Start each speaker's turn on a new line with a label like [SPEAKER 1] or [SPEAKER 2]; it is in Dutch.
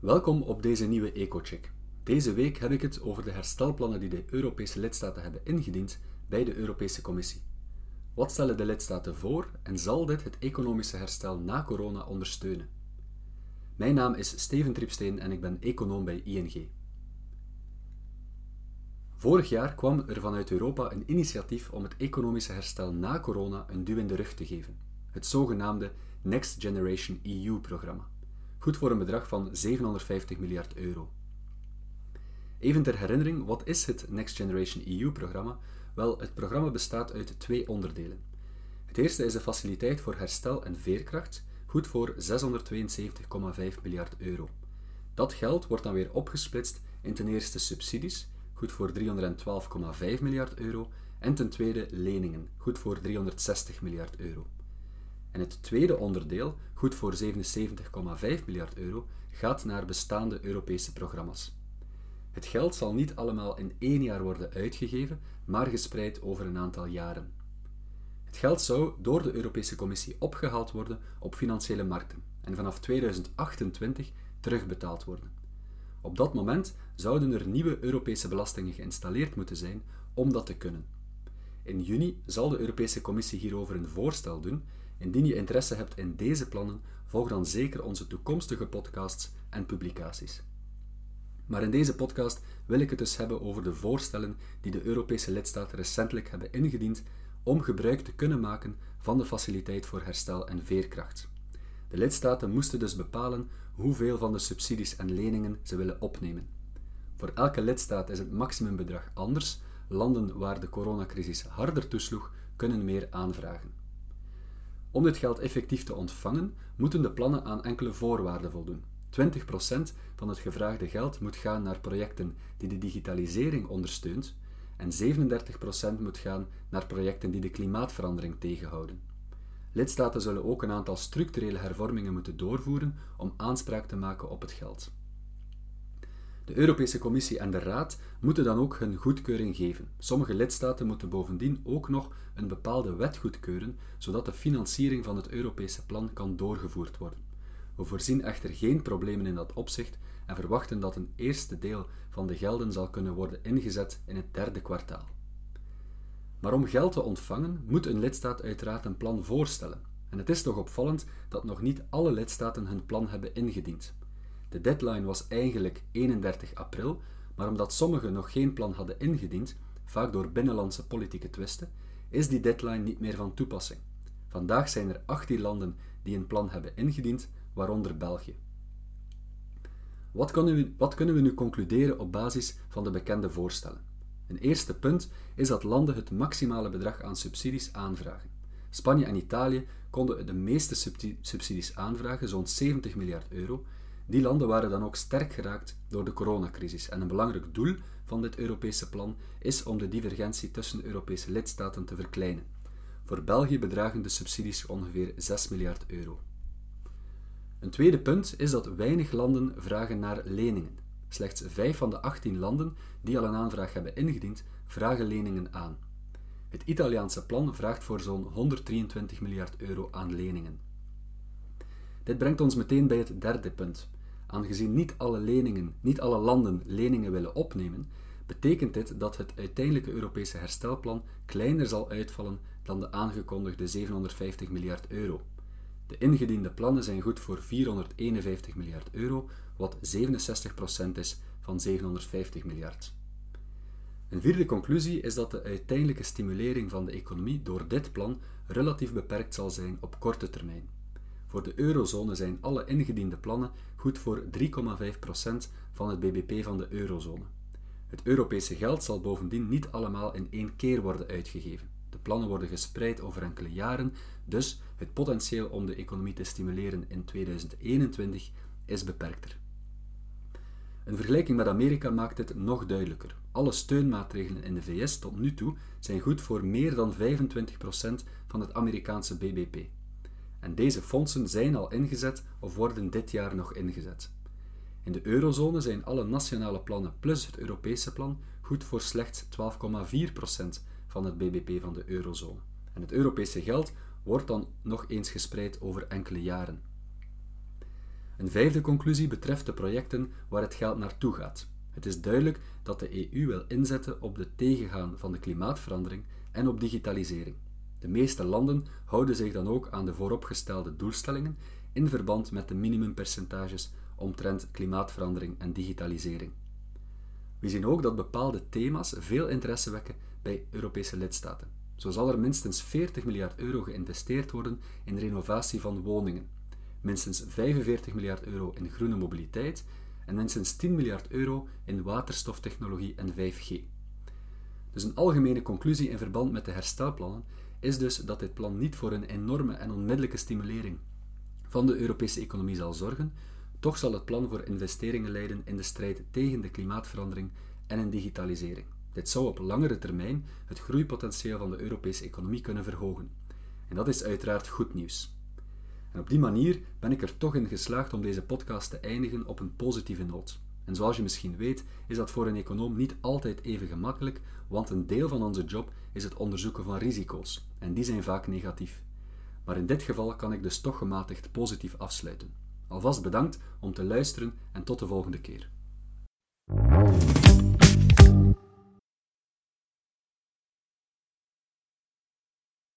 [SPEAKER 1] Welkom op deze nieuwe EcoCheck. Deze week heb ik het over de herstelplannen die de Europese lidstaten hebben ingediend bij de Europese Commissie. Wat stellen de lidstaten voor en zal dit het economische herstel na corona ondersteunen? Mijn naam is Steven Tripsteen en ik ben econoom bij ING. Vorig jaar kwam er vanuit Europa een initiatief om het economische herstel na corona een duw in de rug te geven, het zogenaamde Next Generation EU-programma goed voor een bedrag van 750 miljard euro. Even ter herinnering, wat is het Next Generation EU-programma? Wel, het programma bestaat uit twee onderdelen. Het eerste is de faciliteit voor herstel en veerkracht, goed voor 672,5 miljard euro. Dat geld wordt dan weer opgesplitst in ten eerste subsidies, goed voor 312,5 miljard euro, en ten tweede leningen, goed voor 360 miljard euro. En het tweede onderdeel, goed voor 77,5 miljard euro, gaat naar bestaande Europese programma's. Het geld zal niet allemaal in één jaar worden uitgegeven, maar gespreid over een aantal jaren. Het geld zou door de Europese Commissie opgehaald worden op financiële markten en vanaf 2028 terugbetaald worden. Op dat moment zouden er nieuwe Europese belastingen geïnstalleerd moeten zijn om dat te kunnen. In juni zal de Europese Commissie hierover een voorstel doen Indien je interesse hebt in deze plannen, volg dan zeker onze toekomstige podcasts en publicaties. Maar in deze podcast wil ik het dus hebben over de voorstellen die de Europese lidstaten recentelijk hebben ingediend om gebruik te kunnen maken van de faciliteit voor herstel en veerkracht. De lidstaten moesten dus bepalen hoeveel van de subsidies en leningen ze willen opnemen. Voor elke lidstaat is het maximumbedrag anders. Landen waar de coronacrisis harder toesloeg, kunnen meer aanvragen. Om dit geld effectief te ontvangen, moeten de plannen aan enkele voorwaarden voldoen. 20% van het gevraagde geld moet gaan naar projecten die de digitalisering ondersteunt en 37% moet gaan naar projecten die de klimaatverandering tegenhouden. Lidstaten zullen ook een aantal structurele hervormingen moeten doorvoeren om aanspraak te maken op het geld. De Europese Commissie en de Raad moeten dan ook hun goedkeuring geven. Sommige lidstaten moeten bovendien ook nog een bepaalde wet goedkeuren, zodat de financiering van het Europese plan kan doorgevoerd worden. We voorzien echter geen problemen in dat opzicht en verwachten dat een eerste deel van de gelden zal kunnen worden ingezet in het derde kwartaal. Maar om geld te ontvangen, moet een lidstaat uiteraard een plan voorstellen. En het is toch opvallend dat nog niet alle lidstaten hun plan hebben ingediend. De deadline was eigenlijk 31 april, maar omdat sommigen nog geen plan hadden ingediend, vaak door binnenlandse politieke twisten, is die deadline niet meer van toepassing. Vandaag zijn er 18 landen die een plan hebben ingediend, waaronder België. Wat kunnen, we, wat kunnen we nu concluderen op basis van de bekende voorstellen? Een eerste punt is dat landen het maximale bedrag aan subsidies aanvragen. Spanje en Italië konden de meeste subsidies aanvragen, zo'n 70 miljard euro, die landen waren dan ook sterk geraakt door de coronacrisis en een belangrijk doel van dit Europese plan is om de divergentie tussen Europese lidstaten te verkleinen. Voor België bedragen de subsidies ongeveer 6 miljard euro. Een tweede punt is dat weinig landen vragen naar leningen. Slechts 5 van de 18 landen die al een aanvraag hebben ingediend, vragen leningen aan. Het Italiaanse plan vraagt voor zo'n 123 miljard euro aan leningen. Dit brengt ons meteen bij het derde punt. Aangezien niet alle leningen, niet alle landen leningen willen opnemen, betekent dit dat het uiteindelijke Europese herstelplan kleiner zal uitvallen dan de aangekondigde 750 miljard euro. De ingediende plannen zijn goed voor 451 miljard euro, wat 67% is van 750 miljard. Een vierde conclusie is dat de uiteindelijke stimulering van de economie door dit plan relatief beperkt zal zijn op korte termijn. Voor de eurozone zijn alle ingediende plannen goed voor 3,5% van het bbp van de eurozone. Het Europese geld zal bovendien niet allemaal in één keer worden uitgegeven. De plannen worden gespreid over enkele jaren, dus het potentieel om de economie te stimuleren in 2021 is beperkter. Een vergelijking met Amerika maakt dit nog duidelijker. Alle steunmaatregelen in de VS tot nu toe zijn goed voor meer dan 25% van het Amerikaanse bbp. En deze fondsen zijn al ingezet of worden dit jaar nog ingezet. In de eurozone zijn alle nationale plannen plus het Europese plan goed voor slechts 12,4% van het bbp van de eurozone. En het Europese geld wordt dan nog eens gespreid over enkele jaren. Een vijfde conclusie betreft de projecten waar het geld naartoe gaat. Het is duidelijk dat de EU wil inzetten op de tegengaan van de klimaatverandering en op digitalisering. De meeste landen houden zich dan ook aan de vooropgestelde doelstellingen in verband met de minimumpercentages omtrent klimaatverandering en digitalisering. We zien ook dat bepaalde thema's veel interesse wekken bij Europese lidstaten. Zo zal er minstens 40 miljard euro geïnvesteerd worden in renovatie van woningen, minstens 45 miljard euro in groene mobiliteit en minstens 10 miljard euro in waterstoftechnologie en 5G. Dus een algemene conclusie in verband met de herstelplannen is dus dat dit plan niet voor een enorme en onmiddellijke stimulering van de Europese economie zal zorgen, toch zal het plan voor investeringen leiden in de strijd tegen de klimaatverandering en in digitalisering. Dit zou op langere termijn het groeipotentieel van de Europese economie kunnen verhogen. En dat is uiteraard goed nieuws. En op die manier ben ik er toch in geslaagd om deze podcast te eindigen op een positieve noot. En zoals je misschien weet, is dat voor een econoom niet altijd even gemakkelijk, want een deel van onze job is het onderzoeken van risico's, en die zijn vaak negatief. Maar in dit geval kan ik dus toch gematigd positief afsluiten. Alvast bedankt om te luisteren en tot de volgende keer.